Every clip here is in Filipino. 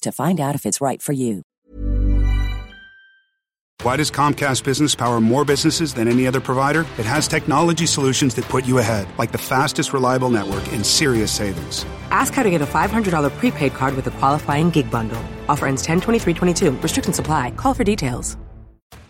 to find out if it's right for you. Why does Comcast Business power more businesses than any other provider? It has technology solutions that put you ahead, like the fastest reliable network and serious savings. Ask how to get a $500 prepaid card with a qualifying gig bundle. Offer ends 10 23 22. Restrictions apply. Call for details.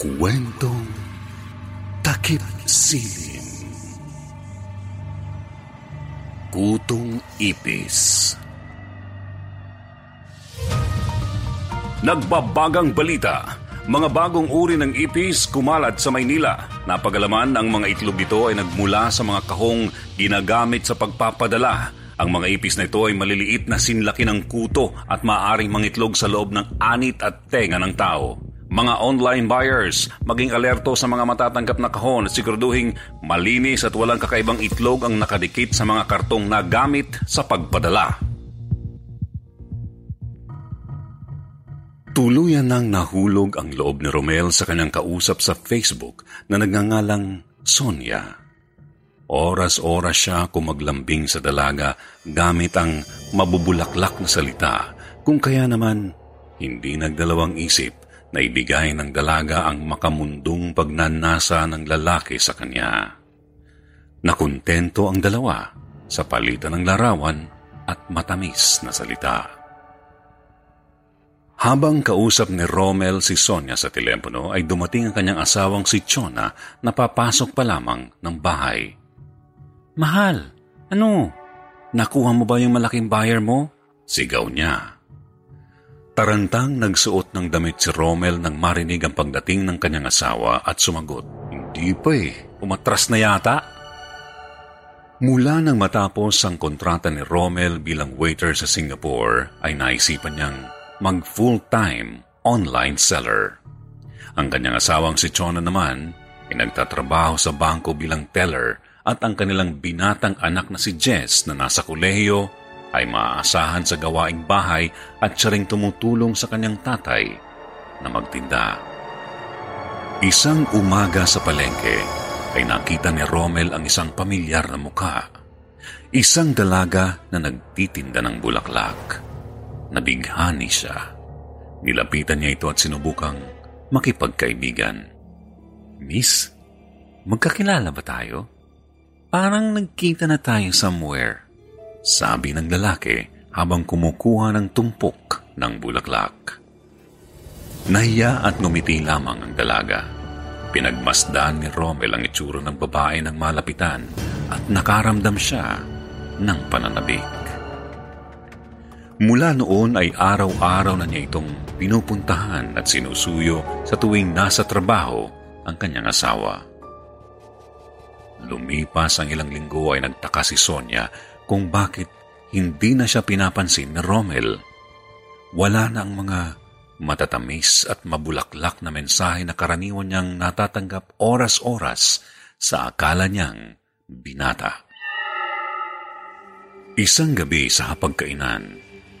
Kwentong takip silim. Gutong ipis. Nagbabagang balita. Mga bagong uri ng ipis kumalat sa Maynila. Napagalaman ang mga itlog nito ay nagmula sa mga kahong ginagamit sa pagpapadala. Ang mga ipis na ito ay maliliit na sinlaki ng kuto at maaaring mangitlog sa loob ng anit at tenga ng tao. Mga online buyers, maging alerto sa mga matatanggap na kahon at siguraduhing malinis at walang kakaibang itlog ang nakadikit sa mga kartong na gamit sa pagpadala. Tuluyan nang nahulog ang loob ni Romel sa kanyang kausap sa Facebook na nagngangalang Sonia. Oras-oras siya kumaglambing sa dalaga gamit ang mabubulaklak na salita kung kaya naman hindi nagdalawang isip na ibigay ng dalaga ang makamundong pagnanasa ng lalaki sa kanya. Nakontento ang dalawa sa palitan ng larawan at matamis na salita. Habang kausap ni Rommel si Sonia sa telepono ay dumating ang kanyang asawang si Chona na papasok pa lamang ng bahay. Mahal, ano? Nakuha mo ba yung malaking buyer mo? Sigaw niya. Tarantang nagsuot ng damit si Rommel nang marinig ang pagdating ng kanyang asawa at sumagot. Hindi pa eh, umatras na yata. Mula nang matapos ang kontrata ni Rommel bilang waiter sa Singapore, ay naisipan niyang mag full-time online seller. Ang kanyang asawang si Chona naman ay nagtatrabaho sa bangko bilang teller at ang kanilang binatang anak na si Jess na nasa kolehiyo ay maaasahan sa gawaing bahay at siya ring tumutulong sa kanyang tatay na magtinda. Isang umaga sa palengke ay nakita ni Rommel ang isang pamilyar na mukha. Isang dalaga na nagtitinda ng bulaklak. Nabighani siya. Nilapitan niya ito at sinubukang makipagkaibigan. Miss, magkakilala ba tayo? Parang nagkita na tayo somewhere. Sabi ng lalaki habang kumukuha ng tumpok ng bulaklak. Nahiya at ngumiti lamang ang dalaga. Pinagmasdan ni Rommel ang itsura ng babae ng malapitan at nakaramdam siya ng pananabik. Mula noon ay araw-araw na niya itong pinupuntahan at sinusuyo sa tuwing nasa trabaho ang kanyang asawa. Lumipas ang ilang linggo ay nagtaka si Sonia kung bakit hindi na siya pinapansin ni Rommel. Wala na ang mga matatamis at mabulaklak na mensahe na karaniwan niyang natatanggap oras-oras sa akala niyang binata. Isang gabi sa hapagkainan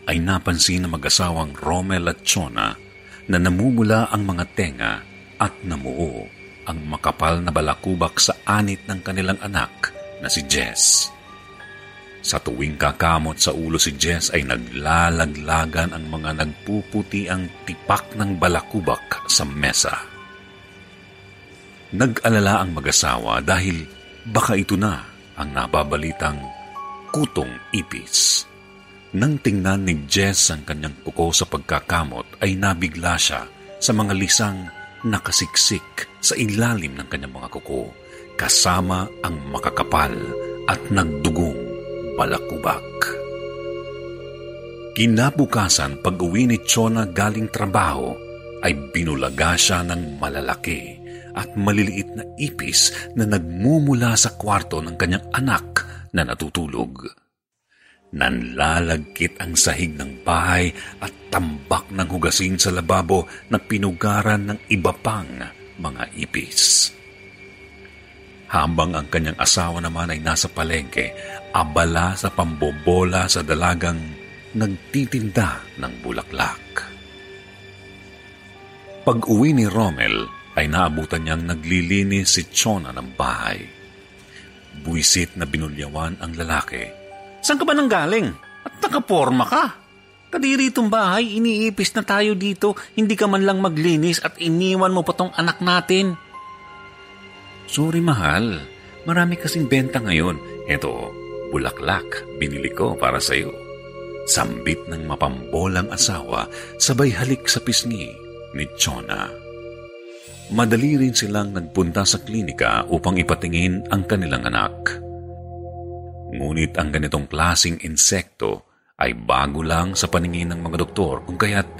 ay napansin ng mag-asawang Rommel at Chona na namumula ang mga tenga at namuo ang makapal na balakubak sa anit ng kanilang anak na si Jess. Sa tuwing kakamot sa ulo si Jess ay naglalaglagan ang mga nagpuputi ang tipak ng balakubak sa mesa. Nag-alala ang mag-asawa dahil baka ito na ang nababalitang kutong ipis. Nang tingnan ni Jess ang kanyang kuko sa pagkakamot ay nabigla siya sa mga lisang nakasiksik sa ilalim ng kanyang mga kuko kasama ang makakapal at nagdugong balakubak. Kinabukasan pag uwi ni Chona galing trabaho ay binulaga siya ng malalaki at maliliit na ipis na nagmumula sa kwarto ng kanyang anak na natutulog. Nanlalagkit ang sahig ng bahay at tambak ng hugasin sa lababo na pinugaran ng iba pang mga ipis. Habang ang kanyang asawa naman ay nasa palengke, abala sa pambobola sa dalagang nagtitinda ng bulaklak. Pag uwi ni Rommel, ay naabutan niyang naglilinis si Chona ng bahay. Buisit na binulyawan ang lalaki. Saan ka ba nang galing? At nakaporma ka? Kadiri itong bahay, iniipis na tayo dito, hindi ka man lang maglinis at iniwan mo pa tong anak natin. Sorry mahal, marami kasing benta ngayon. Eto, bulaklak, binili ko para sa iyo. Sambit ng mapambolang asawa, sabay halik sa pisngi ni Chona. Madali rin silang nagpunta sa klinika upang ipatingin ang kanilang anak. Ngunit ang ganitong klasing insekto ay bago lang sa paningin ng mga doktor kung kaya't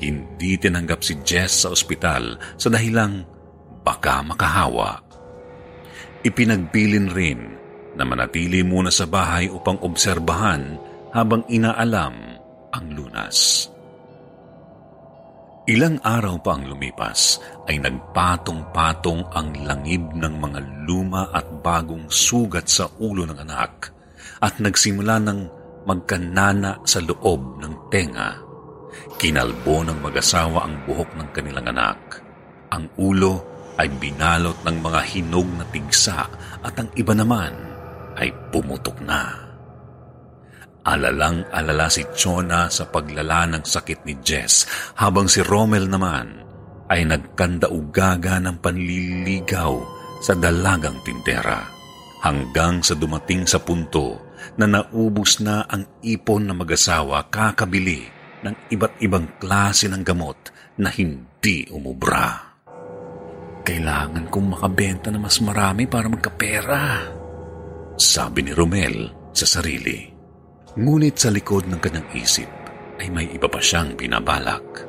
hindi tinanggap si Jess sa ospital sa dahilang baka makahawa. Ipinagbilin rin na manatili muna sa bahay upang obserbahan habang inaalam ang lunas. Ilang araw pa ang lumipas ay nagpatong-patong ang langib ng mga luma at bagong sugat sa ulo ng anak at nagsimula ng magkanana sa loob ng tenga. Kinalbo ng mag-asawa ang buhok ng kanilang anak. Ang ulo ay binalot ng mga hinog na tigsa at ang iba naman ay pumutok na. Alalang-alala si Chona sa paglala ng sakit ni Jess habang si Rommel naman ay nagkandaugaga ng panliligaw sa dalagang tintera hanggang sa dumating sa punto na naubos na ang ipon na mag-asawa kakabili ng iba't ibang klase ng gamot na hindi umubra. Kailangan kong makabenta na mas marami para magkapera, sabi ni Romel sa sarili. Ngunit sa likod ng kanyang isip ay may iba pa siyang binabalak.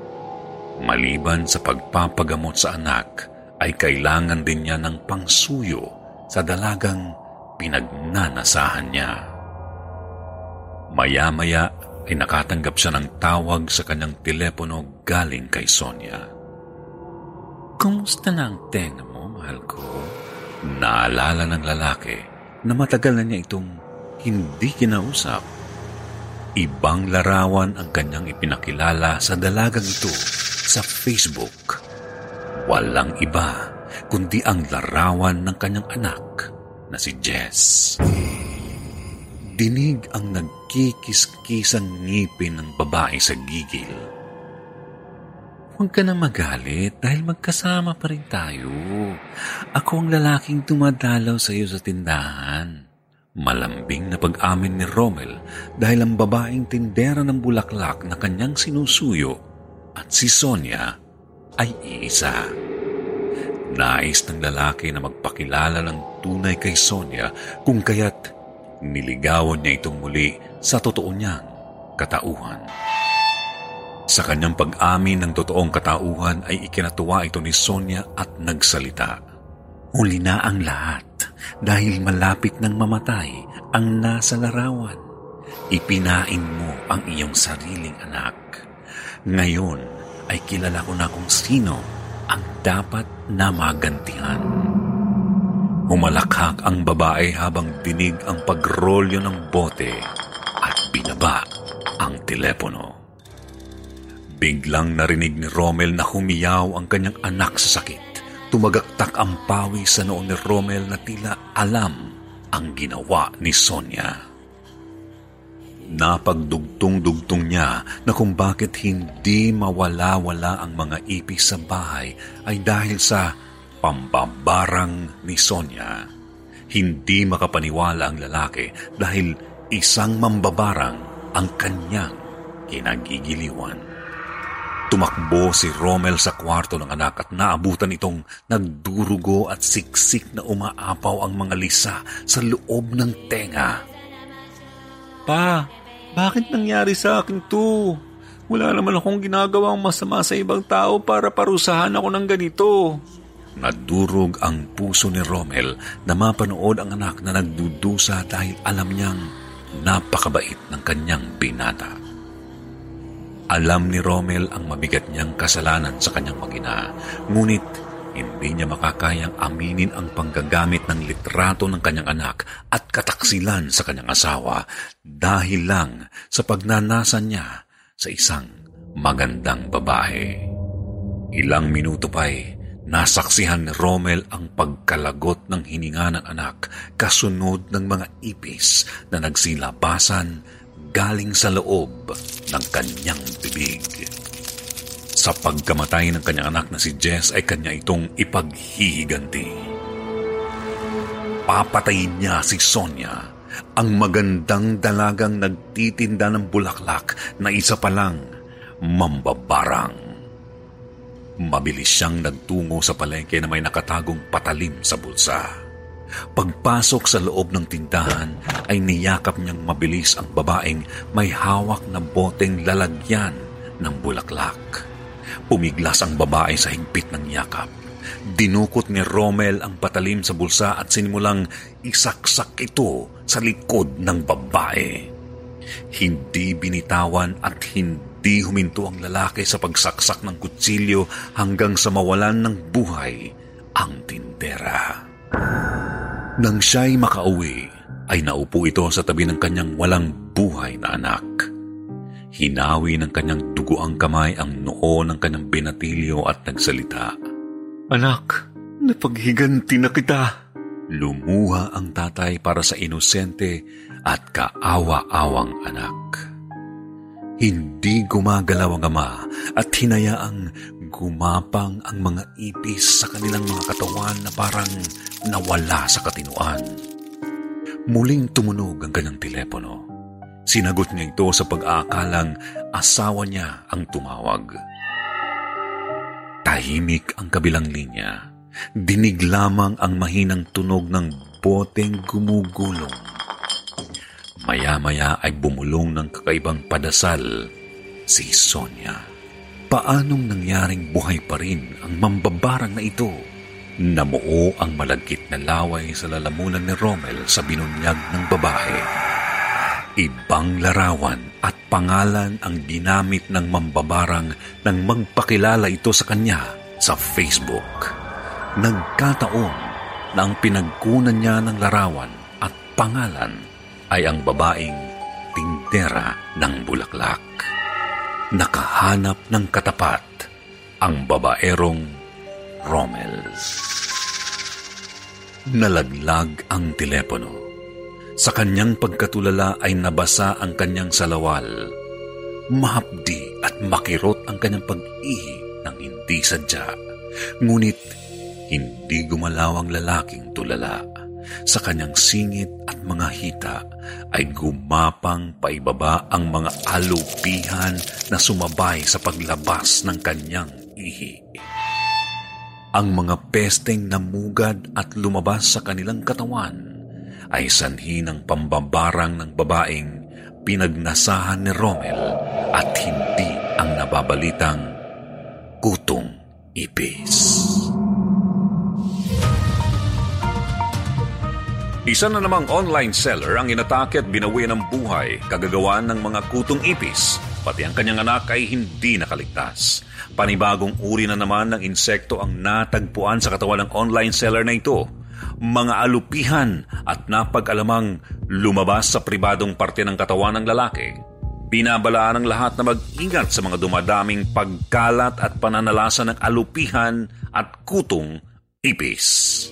Maliban sa pagpapagamot sa anak, ay kailangan din niya ng pangsuyo sa dalagang pinagnanasahan niya. Maya-maya ay nakatanggap siya ng tawag sa kanyang telepono galing kay Sonia. Kumusta na ang tenga mo, mahal ko? Naalala ng lalaki na matagal na niya itong hindi kinausap Ibang larawan ang kanyang ipinakilala sa dalagang ito sa Facebook. Walang iba kundi ang larawan ng kanyang anak na si Jess. dinig ang nagkikiskisang ngipin ng babae sa gigil. Huwag ka na magalit dahil magkasama pa rin tayo. Ako ang lalaking dumadalaw sa iyo sa tindahan. Malambing na pag-amin ni Rommel dahil ang babaeng tindera ng bulaklak na kanyang sinusuyo at si Sonia ay iisa. Nais ng lalaki na magpakilala ng tunay kay Sonia kung kaya't niligawan niya itong muli sa totoo niyang katauhan. Sa kanyang pag-amin ng totoong katauhan ay ikinatuwa ito ni Sonia at nagsalita. Huli na ang lahat dahil malapit ng mamatay ang nasa larawan. Ipinain mo ang iyong sariling anak. Ngayon ay kilala ko na kung sino ang dapat na magantihan. Humalakhak ang babae habang dinig ang pagrolyo ng bote at binaba ang telepono. Biglang narinig ni Rommel na humiyaw ang kanyang anak sa sakit. Tumagaktak ang pawi sa noon ni Rommel na tila alam ang ginawa ni Sonia. Napagdugtong-dugtong niya na kung bakit hindi mawala-wala ang mga ipis sa bahay ay dahil sa pambabarang ni Sonia. Hindi makapaniwala ang lalaki dahil isang mambabarang ang kanyang kinagigiliwan. Tumakbo si Rommel sa kwarto ng anak at naabutan itong nagdurugo at siksik na umaapaw ang mga lisa sa loob ng tenga. Pa, bakit nangyari sa akin to? Wala naman akong ginagawang masama sa ibang tao para parusahan ako ng ganito. Nadurog ang puso ni Rommel na mapanood ang anak na nagdudusa dahil alam niyang napakabait ng kanyang binata. Alam ni Rommel ang mabigat niyang kasalanan sa kanyang magina, ngunit hindi niya makakayang aminin ang panggagamit ng litrato ng kanyang anak at kataksilan sa kanyang asawa dahil lang sa pagnanasa niya sa isang magandang babae. Ilang minuto pa'y Nasaksihan ni Rommel ang pagkalagot ng hininga ng anak kasunod ng mga ipis na nagsilabasan galing sa loob ng kanyang bibig. Sa pagkamatay ng kanyang anak na si Jess ay kanya itong ipaghihiganti. Papatayin niya si Sonia, ang magandang dalagang nagtitinda ng bulaklak na isa pa lang mambabarang. Mabilis siyang nagtungo sa palengke na may nakatagong patalim sa bulsa. Pagpasok sa loob ng tindahan ay niyakap niyang mabilis ang babaeng may hawak na boteng lalagyan ng bulaklak. Pumiglas ang babae sa higpit ng yakap. Dinukot ni Rommel ang patalim sa bulsa at sinimulang isaksak ito sa likod ng babae. Hindi binitawan at hindi Di huminto ang lalaki sa pagsaksak ng kutsilyo hanggang sa mawalan ng buhay ang tindera. Nang siya'y makauwi, ay naupo ito sa tabi ng kanyang walang buhay na anak. Hinawi ng kanyang dugoang kamay ang noo ng kanyang binatilyo at nagsalita. Anak, napaghiganti na kita. Lumuha ang tatay para sa inosente at kaawa-awang anak. Hindi gumagalaw ang ama at hinayaang gumapang ang mga ipis sa kanilang mga katawan na parang nawala sa katinuan. Muling tumunog ang kanyang telepono. Sinagot niya ito sa pag-aakalang asawa niya ang tumawag. Tahimik ang kabilang linya. Dinig lamang ang mahinang tunog ng boteng gumugulong Maya-maya ay bumulong ng kakaibang padasal si Sonia. Paanong nangyaring buhay pa rin ang mambabarang na ito? Namuo ang malagkit na laway sa lalamunan ni Rommel sa binunyag ng babae. Ibang larawan at pangalan ang ginamit ng mambabarang nang magpakilala ito sa kanya sa Facebook. Nagkataon na ang pinagkunan niya ng larawan at pangalan ay ang babaeng tindera ng bulaklak. Nakahanap ng katapat ang babaerong Rommel. Nalaglag ang telepono. Sa kanyang pagkatulala ay nabasa ang kanyang salawal. Mahapdi at makirot ang kanyang pag-ihi ng hindi sadya. Ngunit hindi gumalaw ang lalaking tulala. Sa kanyang singit at mga hita ay gumapang paibaba ang mga alupihan na sumabay sa paglabas ng kanyang ihi. Ang mga pesteng namugad at lumabas sa kanilang katawan ay sanhi ng pambabarang ng babaeng pinagnasahan ni Rommel at hindi ang nababalitang kutong ipis. Isa na namang online seller ang inatake at binawi ng buhay kagagawan ng mga kutong ipis. Pati ang kanyang anak ay hindi nakaligtas. Panibagong uri na naman ng insekto ang natagpuan sa katawan ng online seller na ito. Mga alupihan at napag-alamang lumabas sa pribadong parte ng katawan ng lalaki. Binabalaan ng lahat na mag-ingat sa mga dumadaming pagkalat at pananalasa ng alupihan at kutong ipis.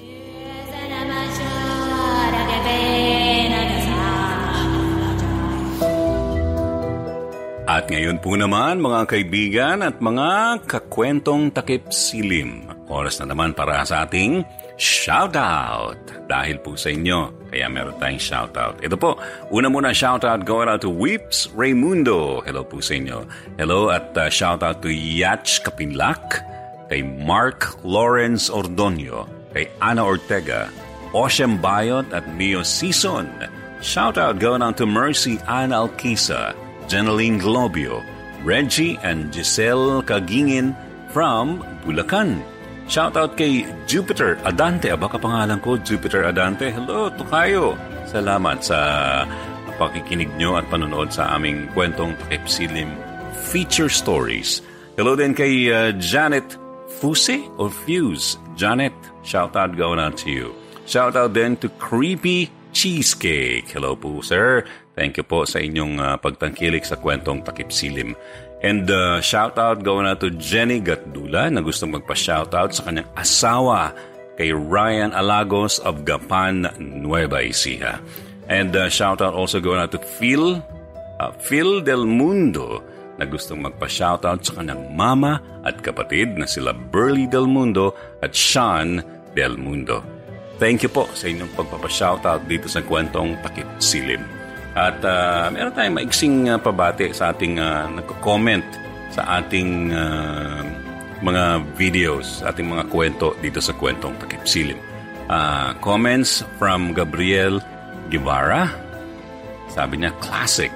At ngayon po naman mga kaibigan at mga kakwentong takip silim. Oras na naman para sa ating shoutout. Dahil po sa inyo, kaya meron tayong shoutout. Ito po, una muna shoutout going out to Weeps Raymundo. Hello po sa inyo. Hello at uh, shoutout to Yach Kapinlak, kay Mark Lawrence Ordonio, kay Ana Ortega, Oshem Bayot at Mio Sison. Shoutout going out to Mercy Ana Alquisa, Jeneline Globio, Reggie and Giselle Kagingin from Bulacan. Shoutout kay Jupiter Adante. Aba kapangalan ko, Jupiter Adante. Hello, Tukayo. Salamat sa pakikinig nyo at panonood sa aming kwentong Epsilim Feature Stories. Hello din kay uh, Janet Fuse or Fuse. Janet, shoutout going out to you. Shoutout din to Creepy Cheesecake. Hello po, sir. Thank you po sa inyong uh, pagtangkilik sa kwentong Takip Silim. And uh, shout out going out to Jenny Gatdula na gustong magpa-shout out sa kanyang asawa kay Ryan Alagos of Gapan, Nueva Ecija. And uh, shout out also going out to Phil, uh, Phil Del Mundo na gustong magpa-shout out sa kanyang mama at kapatid na sila Burley Del Mundo at Sean Del Mundo. Thank you po sa inyong pagpapa-shoutout dito sa kwentong Takip Silim. At uh, meron tayong maiksing uh, pabati sa ating uh, nagko-comment sa ating uh, mga videos, ating mga kwento dito sa kwentong Takip Silim. Uh, comments from Gabriel Guevara. Sabi niya, classic.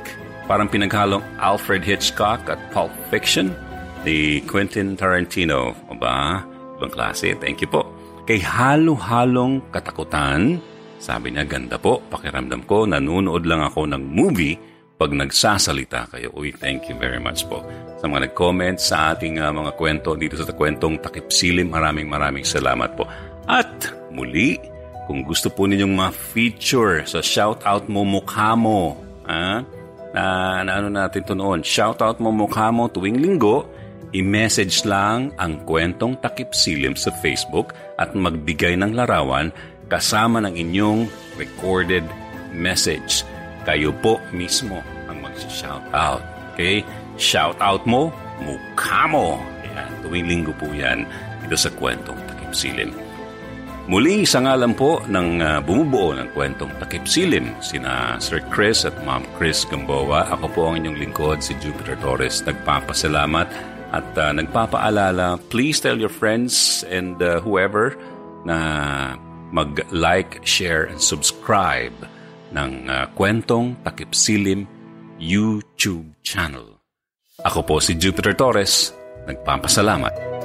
Parang pinaghalong Alfred Hitchcock at Pulp Fiction ni Quentin Tarantino. O ba? Ibang klase. Thank you po. Kay halo-halong katakutan, sabi niya, ganda po, pakiramdam ko, nanonood lang ako ng movie pag nagsasalita kayo. Uy, thank you very much po. Sa mga nag-comment sa ating uh, mga kwento dito sa kwentong Takip Silim, maraming maraming salamat po. At muli, kung gusto po ninyong ma-feature sa shoutout mo mukha mo, ha? na, na ano natin to noon, shoutout mo mukha mo tuwing linggo, i-message lang ang kwentong Takip Silim sa Facebook at magbigay ng larawan kasama ng inyong recorded message. Kayo po mismo ang mag-shout out. Okay? Shout out mo, mukha mo. Ayan, tuwing linggo po yan dito sa kwentong Takip Silim. Muli sa ngalan po ng uh, bumubuo ng kwentong Takip Silim, sina Sir Chris at Ma'am Chris Gamboa. Ako po ang inyong lingkod, si Jupiter Torres. Nagpapasalamat at uh, nagpapaalala, please tell your friends and uh, whoever na mag-like, share, and subscribe ng uh, Kwentong Takip Silim YouTube channel. Ako po si Jupiter Torres, nagpapasalamat.